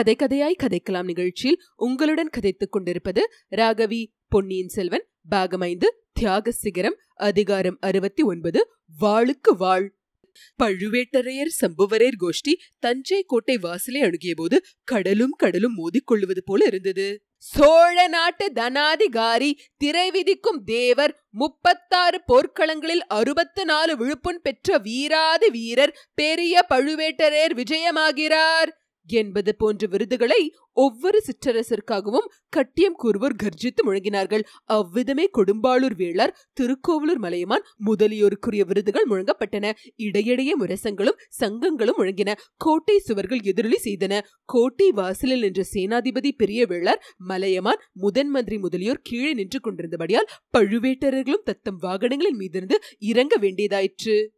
கதை கதையாய் கதைக்கலாம் நிகழ்ச்சியில் உங்களுடன் கதைத்துக் கொண்டிருப்பது ராகவி பொன்னியின் செல்வன் பாகமைந்து தியாக சிகரம் அதிகாரம் அறுபத்தி ஒன்பது வாளுக்கு வாழ் பழுவேட்டரையர் சம்புவரேர் கோஷ்டி தஞ்சை கோட்டை வாசலை அணுகிய போது கடலும் கடலும் மோதிக்கொள்வது போல இருந்தது. சோழ நாட்டு தனாதிகாரி திரை விதிக்கும் தேவர் முப்பத்தாறு போர்க்களங்களில் அறுபத்து நாலு விழுப்புண் பெற்ற வீராதி வீரர் பெரிய பழுவேட்டரையர் விஜயமாகிறார். என்பது போன்ற விருதுகளை ஒவ்வொரு சிற்றரசருக்காகவும் கட்டியம் கூறுவோர் கர்ஜித்து முழங்கினார்கள். அவ்விதமே கொடும்பாளூர் வேளார் திருக்கோவலூர் மலையமான் முதலியோருக்குரிய விருதுகள் முழங்கப்பட்டன. இடையிடையே முரசங்களும் சங்கங்களும் முழங்கின. கோட்டை சுவர்கள் எதிரொலி செய்தன. கோட்டை வாசலில் நின்ற சேனாதிபதி பெரிய வேளார் மலையமான் முதன் மந்திரி முதலியோர் கீழே நின்று கொண்டிருந்தபடியால் பழுவேட்டரர்களும் தத்தம் வாகனங்களின் மீதிருந்து இறங்க வேண்டியதாயிற்று.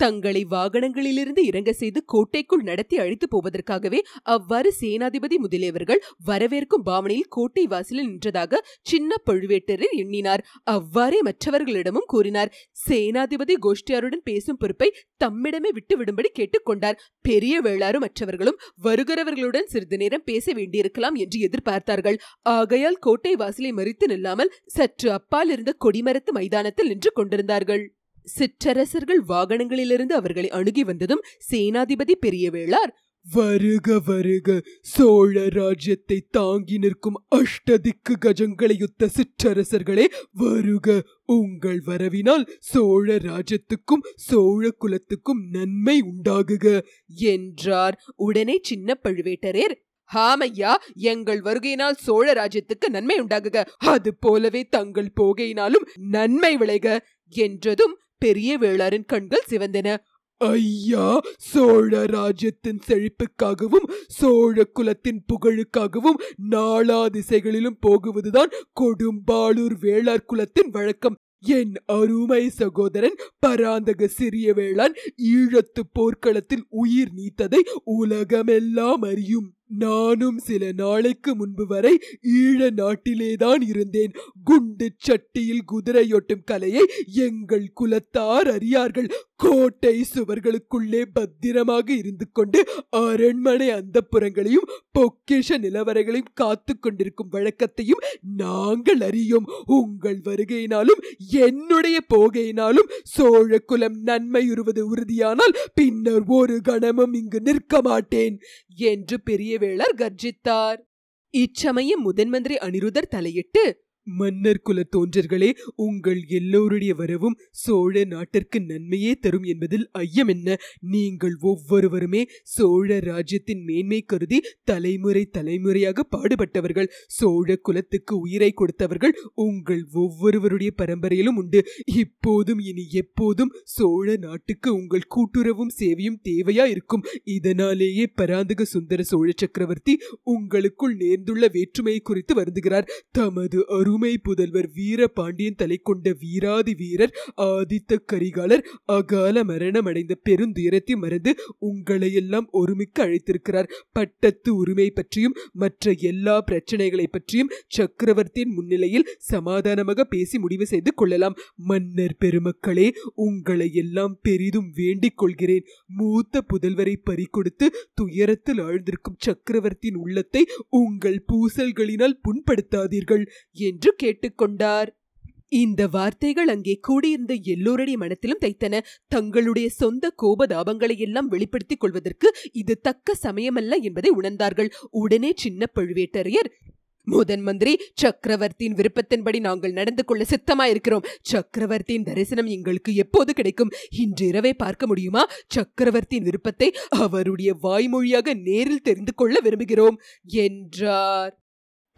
தங்களை வாகனங்களிலிருந்து இறங்க செய்து கோட்டைக்குள் நடத்தி அழைத்து போவதற்காகவே அவ்வாறு சேனாதிபதி முதலியவர்கள் வரவேற்கும் பாவனையில் கோட்டை வாசலில் நின்றதாக சின்ன பழுவேட்டரர் எண்ணினார். அவ்வாறே மற்றவர்களிடமும் கூறினார். சேனாதிபதி கோஷ்டியாருடன் பேசும் பொறுப்பை தம்மிடமே விட்டுவிடும்படி கேட்டுக்கொண்டார். பெரிய வேளாரும் மற்றவர்களும் வருகிறவர்களுடன் சிறிது நேரம் பேச வேண்டியிருக்கலாம் என்று எதிர்பார்த்தார்கள். ஆகையால் கோட்டை வாசலை மறித்து நில்லாமல் சற்று அப்பால் இருந்த கொடிமரத்து மைதானத்தில் நின்று கொண்டிருந்தார்கள். சிற்றரசர்கள் வாகனங்களிலிருந்து அவர்களை அணுகி வந்ததும் சேனாதிபதி பெரிய வேளார் வருக வருக சோழ ராஜ்யத்தை தாங்கி நிற்கும் அஷ்டதிக்கு கஜங்களை யுத்த சிற்றரசர்களே வருக உங்கள் வரவினால் சோழ ராஜ்யத்துக்கும் சோழ குலத்துக்கும் நன்மை உண்டாகுக என்றார். உடனே சின்ன பழுவேட்டரேர் ஹாமையா எங்கள் வருகையினால் சோழ ராஜ்யத்துக்கு நன்மை உண்டாகுக அது போலவே தங்கள் போகையினாலும் நன்மை விளைக என்றதும் பெரிய வேளாரின் கண்கள் சிவந்தன. ஐயா சோழ ராஜ்யத்தின் செழிப்புக்காகவும் சோழ குலத்தின் புகழுக்காகவும் நாலா திசைகளிலும் போகுவதுதான் கொடும்பாளூர் வேளார் குலத்தின் வழக்கம். என் அருமை சகோதரன் பராந்தக சிறிய வேளான் ஈழத்து போர்க்களத்தில் உயிர் நீத்ததை உலகமெல்லாம் அறியும். நானும் சில நாளைக்கு முன்பு வரை ஈழ நாட்டிலேதான் இருந்தேன். குண்டு சட்டியில் குதிரையோட்டும் கலையை எங்கள் குலத்தார் அறியார்கள். கோட்டை சுவர்களுக்குள்ளே பத்திரமாக இருந்து கொண்டு அரண்மனை அந்த புறங்களையும் பொக்கிஷ நிலவரைகளையும் காத்து கொண்டிருக்கும் வழக்கத்தையும் நாங்கள் அறியும். உங்கள் வருகையினாலும் என்னுடைய போகையினாலும் சோழ குலம் நன்மையுறுவது உறுதியானால் பின்னர் ஒரு கணமும் இங்கு நிற்க மாட்டேன். என்று பெரிய வேளர் கர்ஜித்தார். இச்சமயம் முதன்மந்திரி அனிருதர் தலையிட்டு மன்னர் குல தோன்றர்களே உங்கள் எல்லோருடைய வரவும் சோழ நாட்டிற்கு நன்மையே தரும் என்பதில் ஐயம் என்ன? நீங்கள் ஒவ்வொருவருமே சோழ ராஜ்யத்தின் மேன்மை கருதி தலைமுறை தலைமுறையாக பாடுபட்டவர்கள். சோழ குலத்துக்கு உயிரை கொடுத்தவர்கள் உங்கள் ஒவ்வொருவருடைய பரம்பரையிலும் உண்டு. இப்போதும் இனி எப்போதும் சோழ நாட்டுக்கு உங்கள் கூட்டுறவும் சேவையும் தேவையா இருக்கும் இதனாலேயே பராந்தக சுந்தர சோழ சக்கரவர்த்தி உங்களுக்குள் நேர்ந்துள்ள வேற்றுமையை குறித்து வருந்துகிறார். தமது அரு அருமை புதல்வர் வீர பாண்டியன் தலை கொண்ட வீராதி வீரர் ஆதித்த கரிகாலர் அகால மரணம் அடைந்த பெருந்துயரத்தை மறந்து உங்களையெல்லாம் ஒருமிக்க அழைத்திருக்கிறார். பட்டத்து உரிமை பற்றியும் மற்ற எல்லா பிரச்சனைகளை பற்றியும் சக்கரவர்த்தியின் முன்னிலையில் சமாதானமாக பேசி முடிவு செய்து கொள்ளலாம். மன்னர் பெருமக்களே உங்களை எல்லாம் பெரிதும் வேண்டிக் கொள்கிறேன். மூத்த புதல்வரை பறிகொடுத்து துயரத்தில் ஆழ்ந்திருக்கும் சக்கரவர்த்தியின் உள்ளத்தை உங்கள் பூசல்களினால் புண்படுத்தாதீர்கள் என்று என்று கேட்டுக்கொண்டார். இந்த வார்த்தைகள் அங்கே கூடியிருந்த எல்லோருடைய மனத்திலும் தைத்தன. தங்களுடைய சொந்த கோபதாபங்களை எல்லாம் வெளிப்படுத்திக் கொள்வதற்கு இது தக்க சமயமல்ல என்பதை உணர்ந்தார்கள். உடனே சின்ன பழுவேட்டரையர் முதன் மந்திரி சக்கரவர்த்தியின் விருப்பத்தின்படி நாங்கள் நடந்து கொள்ள சித்தமாயிருக்கிறோம். சக்கரவர்த்தியின் தரிசனம் எங்களுக்கு எப்போது கிடைக்கும்? இன்று இரவே பார்க்க முடியுமா? சக்கரவர்த்தியின் விருப்பத்தை அவருடைய வாய்மொழியாக நேரில் தெரிந்து கொள்ள விரும்புகிறோம் என்றார்.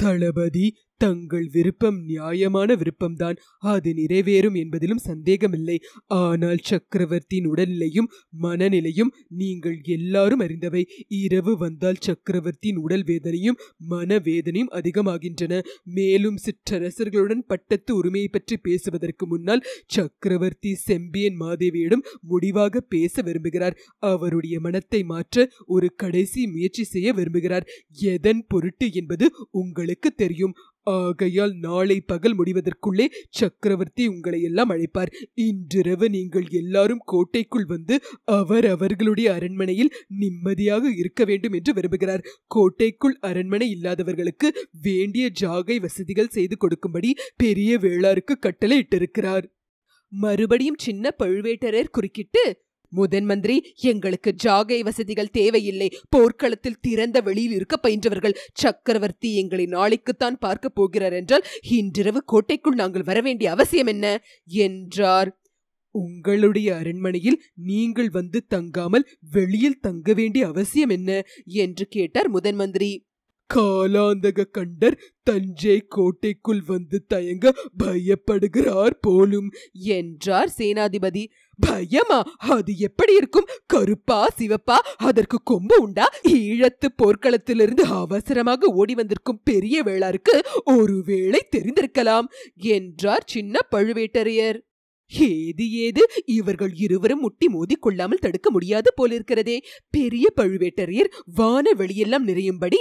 தளபதி தங்கள் விருப்பம் நியாயமான விருப்பம்தான். அது நிறைவேறும் என்பதிலும் சந்தேகமில்லை. ஆனால் சக்கரவர்த்தியின் உடல்நிலையும் மனநிலையும் நீங்கள் எல்லாரும் அறிந்தவை. இரவு வந்தால் சக்கரவர்த்தியின் உடல் வேதனையும் மனவேதனையும் அதிகமாகின்றன. மேலும் சிற்றரசர்களுடன் பட்டத்து உரிமையை பற்றி பேசுவதற்கு முன்னால் சக்கரவர்த்தி செம்பியன் மாதேவியிடம் முடிவாக பேச விரும்புகிறார். அவருடைய மனத்தை மாற்ற ஒரு கடைசி முயற்சி செய்ய விரும்புகிறார். எதன் பொருட்டு என்பது உங்களுக்கு தெரியும். ஆகையால் நாளை பகல் முடிவதற்குள்ளே சக்கரவர்த்தி உங்களை எல்லாம் அழைப்பார். இன்றிரவு நீங்கள் எல்லாரும் கோட்டைக்குள் வந்து அவர் அவர்களுடைய அரண்மனையில் நிம்மதியாக இருக்க வேண்டும் என்று விரும்புகிறார். கோட்டைக்குள் அரண்மனை இல்லாதவர்களுக்கு வேண்டிய ஜாகை வசதிகள் செய்து கொடுக்கும்படி பெரிய வேளாருக்கு கட்டளை இட்டிருக்கிறார். மறுபடியும் சின்ன பழுவேட்டரர் குறுக்கிட்டு முதன் மந்திரி எங்களுக்கு ஜாகை வசதிகள் தேவையில்லை. போர்க்களத்தில் திறந்த வெளியில் இருக்க பயின்றவர்கள் சக்கரவர்த்தி எங்களை நாளைக்குத்தான் பார்க்க போகிறார் என்றால் இன்றிரவு கோட்டைக்குள் நாங்கள் வர வேண்டிய அவசியம் என்ன? என்றார். உங்களுடைய அரண்மனையில் நீங்கள் வந்து தங்காமல் வெளியில் தங்க வேண்டிய அவசியம் என்ன? என்று கேட்டார் முதன் மந்திரி. காலாந்தக கண்டர் தஞ்சை கோட்டைக்குள் வந்து தயங்க பயப்படுகிறார் போலும் என்றார் சேனாதிபதி. பயமா? அது எப்படி இருக்கும்? கருப்பா சிவப்பா அதற்கு கொம்பு உண்டா? ஈழத்து போர்க்களத்திலிருந்து அவசரமாக ஓடி வந்திருக்கும் பெரிய வேளாருக்கு ஒருவேளை தெரிந்திருக்கலாம் என்றார் சின்ன பழுவேட்டரையர். ஏது ஏது? இவர்கள் இருவரும் முட்டி மோதி கொள்ளாமல் தடுக்க முடியாது போலிருக்கிறதே. பெரிய பழுவேட்டரையர் வான வெளியெல்லாம் நிறையும்படி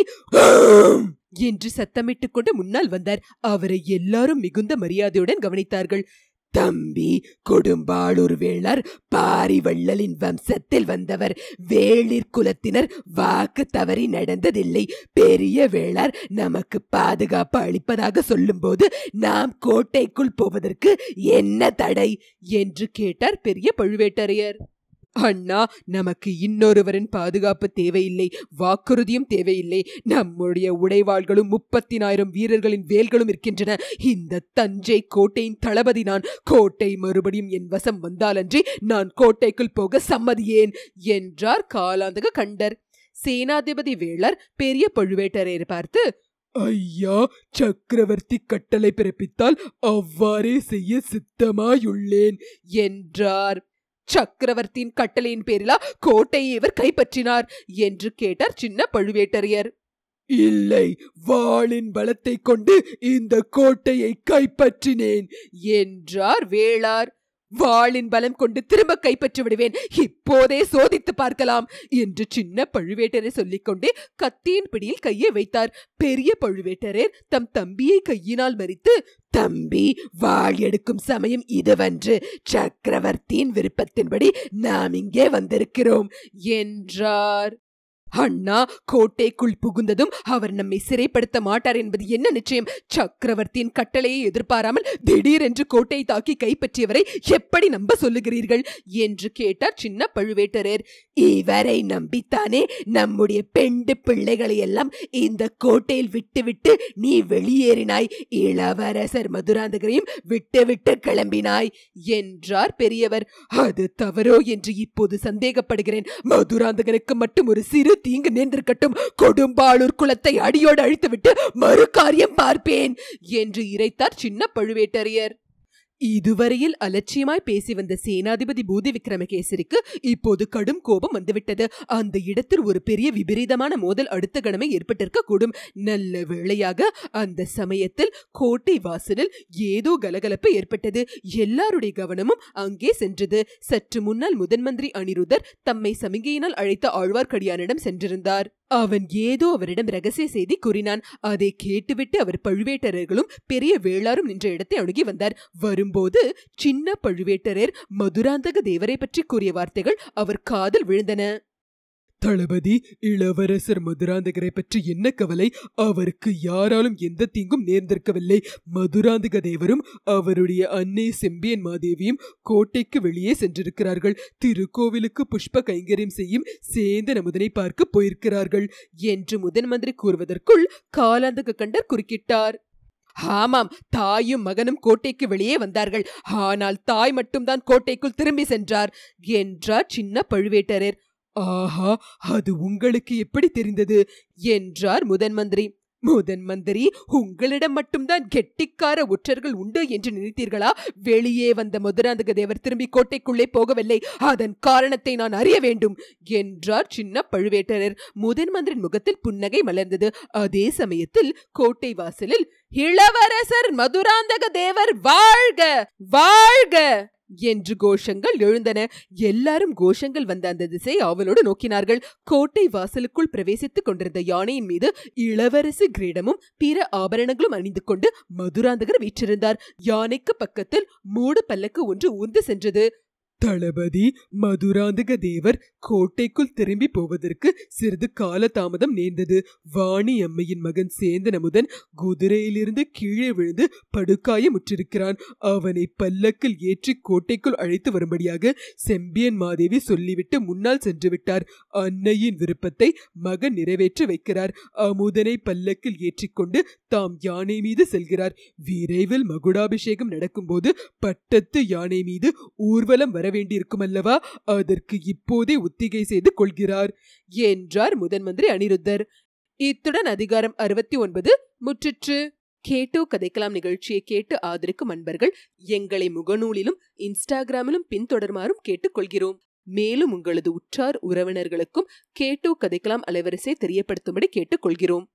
என்று சத்தமிட்டுக் கொண்டு முன்னால் வந்தார். அவரை எல்லாரும் மிகுந்த மரியாதையுடன் கவனித்தார்கள். தம்பி கொடும்பாளூர் வேளர் பாரிவள்ளலின் வம்சத்தில் வந்தவர். வேளிர் குலத்தினர் வாக்கு தவறி நடந்ததில்லை. பெரிய வேளார் நமக்கு பாதுகாப்பு அளிப்பதாக சொல்லும்போது நாம் கோட்டைக்குள் போவதற்கு என்ன தடை? என்று கேட்டார் பெரிய பழுவேட்டரையர். அண்ணா நமக்கு இன்னொருவரின் பாதுகாப்பு தேவையில்லை வாக்குறுதியும் தேவையில்லை. நம்முடைய உடைவாள்களும் முப்பத்தினாயிரம் வீரர்களின் வேல்களும் இருக்கின்றன. இந்த தஞ்சை கோட்டையின் தளபதி நான். கோட்டை மறுபடியும் என் வசம் வந்தாலன்றி நான் கோட்டைக்குள் போக சம்மதியேன் என்றார் காலாந்தக கண்டர். சேனாதிபதி வேளர் பெரிய பழுவேட்டரையர் பார்த்து ஐயா சக்கரவர்த்தி கட்டளை பிறப்பித்தால் அவ்வாறே செய்ய சித்தமாயுள்ளேன் என்றார். சக்கரவர்த்தியின் கட்டளையின் பேரிலா கோட்டையை இவர் கைப்பற்றினார் என்று கேட்டார் சின்ன பழுவேட்டரையர். இல்லை வாளின் பலத்தை கொண்டு இந்த கோட்டையை கைப்பற்றினேன் என்றார் வேளார். வாளின் பலம் கொண்டு திரும்ப கைப்பற்றி விடுவேன். இப்போதே சோதித்து பார்க்கலாம் என்று சின்ன பழுவேட்டரை சொல்லிக்கொண்டே கத்தியின் பிடியில் கையை வைத்தார். பெரிய பழுவேட்டரர் தம் தம்பியை கையினால் மறித்து தம்பி வாழ் எடுக்கும் சமயம் இதுவன்று. சக்கரவர்த்தியின் விருப்பத்தின்படி நாம் இங்கே வந்திருக்கிறோம் என்றார். அண்ணா கோட்டைக்குள் புகுந்ததும் அவர் நம்மை சிறைப்படுத்த மாட்டார் என்பது என்ன நிச்சயம்? சக்கரவர்த்தியின் கட்டளையை எதிர்பாராமல் திடீரென்று கோட்டை தாக்கி கைப்பற்றியவரை எப்படி நம்ப சொல்லுகிறீர்கள்? என்று கேட்டார் சின்ன பழுவேட்டரர். இவரை நம்பித்தானே நம்முடைய பெண்டு பிள்ளைகளை எல்லாம் இந்த கோட்டையில் விட்டுவிட்டு நீ வெளியேறினாய். இளவரசர் மதுராந்தகரையும் விட்டுவிட்டு கிளம்பினாய் என்றார் பெரியவர். அது தவறோ என்று இப்போது சந்தேகப்படுகிறேன். மதுராந்தகனுக்கு மட்டும் ஒரு சிறு தீங்கு நேர்ந்திருக்கட்டும் கொடும்பாளூர் குலத்தை அடியோடு அழித்துவிட்டு மறு காரியம் பார்ப்பேன் என்று இறைத்தார் சின்ன பழுவேட்டரையர். இதுவரையில் அலட்சியமாய் பேசி வந்த சேனாதிபதி பூதி விக்ரமகேசரிக்கு இப்போது கடும் கோபம் வந்துவிட்டது. அந்த இடத்தில் ஒரு பெரிய விபரீதமான மோதல் அடுத்த கணமே ஏற்பட்டிருக்க கூடும் நல்ல வேளையாக அந்த சமயத்தில் கோட்டை வாசலில் ஏதோ கலகலப்பு ஏற்பட்டது. எல்லாருடைய கவனமும் அங்கே சென்றது. சற்று முன்னால் முதன் மந்திரி அனிருதர் தம்மை சமிகையினால் அழைத்த ஆழ்வார்க்கடியானிடம் சென்றிருந்தார். அவன் ஏதோ அவரிடம் ரகசிய செய்தி கூறினான். அதை கேட்டுவிட்டு அவர் பழுவேட்டரர்களும் பெரிய வேளாரும் நின்ற இடத்தை அணுகி வந்தார். வரும்போது சின்ன பழுவேட்டரர் மதுராந்தக தேவரை பற்றி கூறிய வார்த்தைகள் அவர் காதில் விழுந்தன. தளபதி இளவரசர் மதுராந்தகரை பற்றி என்ன கவலை? அவருக்கு யாராலும் எந்த தீங்கும் நேர்ந்திருக்கவில்லை. மதுராந்தக தேவரும் அவருடைய அன்னை செம்பியன் மாதேவியும் கோட்டைக்கு வெளியே சென்றிருக்கிறார்கள். திருக்கோவிலுக்கு புஷ்ப கைங்கரியம் செய்யும் சேந்த நமுதனை பார்க்க போயிருக்கிறார்கள் என்று முதன் மந்திரி கூறுவதற்குள் காலாந்தக கண்டர் குறுக்கிட்டார். ஆமாம் தாயும் மகனும் கோட்டைக்கு வெளியே வந்தார்கள். ஆனால் தாய் மட்டும்தான் கோட்டைக்குள் திரும்பி சென்றார் என்றார் சின்ன பழுவேட்டரர். ஆஹா அது உங்களுக்கு எப்படி தெரிந்தது? என்றார் முதன் மந்திரி. முதன் மந்திரி உங்களிடம் மட்டும்தான் கெட்டிக்கார ஒற்றர்கள் உண்டு என்று நினைத்தீர்களா? வெளியே வந்த மதுராந்தக தேவர் திரும்பி கோட்டைக்குள்ளே போகவில்லை. அதன் காரணத்தை நான் அறிய வேண்டும் என்றார் சின்ன பழுவேட்டரர். முதன் மந்திரின் முகத்தில் புன்னகை மலர்ந்தது. அதே சமயத்தில் கோட்டை வாசலில் இளவரசர் மதுராந்தக தேவர் வாழ்க வாழ்க! என்று கோஷங்கள் எழுந்தன. எல்லாரும் கோஷங்கள் வந்த அந்த திசை அவளோடு நோக்கினார்கள். கோட்டை வாசலுக்குள் பிரவேசித்துக் கொண்டிருந்த யானையின் மீது இளவரசி கிரீடமும் பிற ஆபரணங்களும் அணிந்து கொண்டு மதுராந்தகர் வீற்றிருந்தார். யானைக்கு பக்கத்தில் மூடு பல்லக்கு ஒன்று ஊர்ந்து சென்றது. தளபதி மதுராந்தக தேவர் கோட்டைக்குள் திரும்பி போவதற்கு சிறிது கால தாமதம் நேர்ந்தது. வாணி அம்மையின் மகன் சேந்தன் அமுதன் குதிரையிலிருந்து கீழே விழுந்து படுகாயமுற்றிருக்கிறான் அவனை பல்லக்கில் ஏற்றி கோட்டைக்குள் அழைத்து வரும்படியாக செம்பியன் மாதேவி சொல்லிவிட்டு முன்னால் சென்று விட்டார். அன்னையின் விருப்பத்தை மகன் நிறைவேற்றி வைக்கிறார். அமுதனை பல்லக்கில் ஏற்றிக்கொண்டு தாம் யானை மீது செல்கிறார். விரைவில் மகுடாபிஷேகம் நடக்கும்போது பட்டத்து யானை மீது ஊர்வலம் வரவேண்டியிருக்கும் அல்லவா? அதற்கு இப்போதே ஒத்திகை செய்து கொள்கிறார். என்றார் முதன் மந்திரி அனிருத்தர். இத்துடன் அதிகாரம் அறுபத்தி ஒன்பது முற்றிற்று. கேட்டோ கதைக்கலாம் நிகழ்ச்சியை கேட்டு ஆதரிக்கும் அன்பர்கள் எங்களை முகநூலிலும் இன்ஸ்டாகிராமிலும் பின்தொடருமாறும் கேட்டுக்கொள்கிறோம். மேலும் உங்களது உற்றார் உறவினர்களுக்கும் கேட்டோ கதைக்கலாம் அலைவரிசை தெரியப்படுத்தும்படி கேட்டுக்கொள்கிறோம்.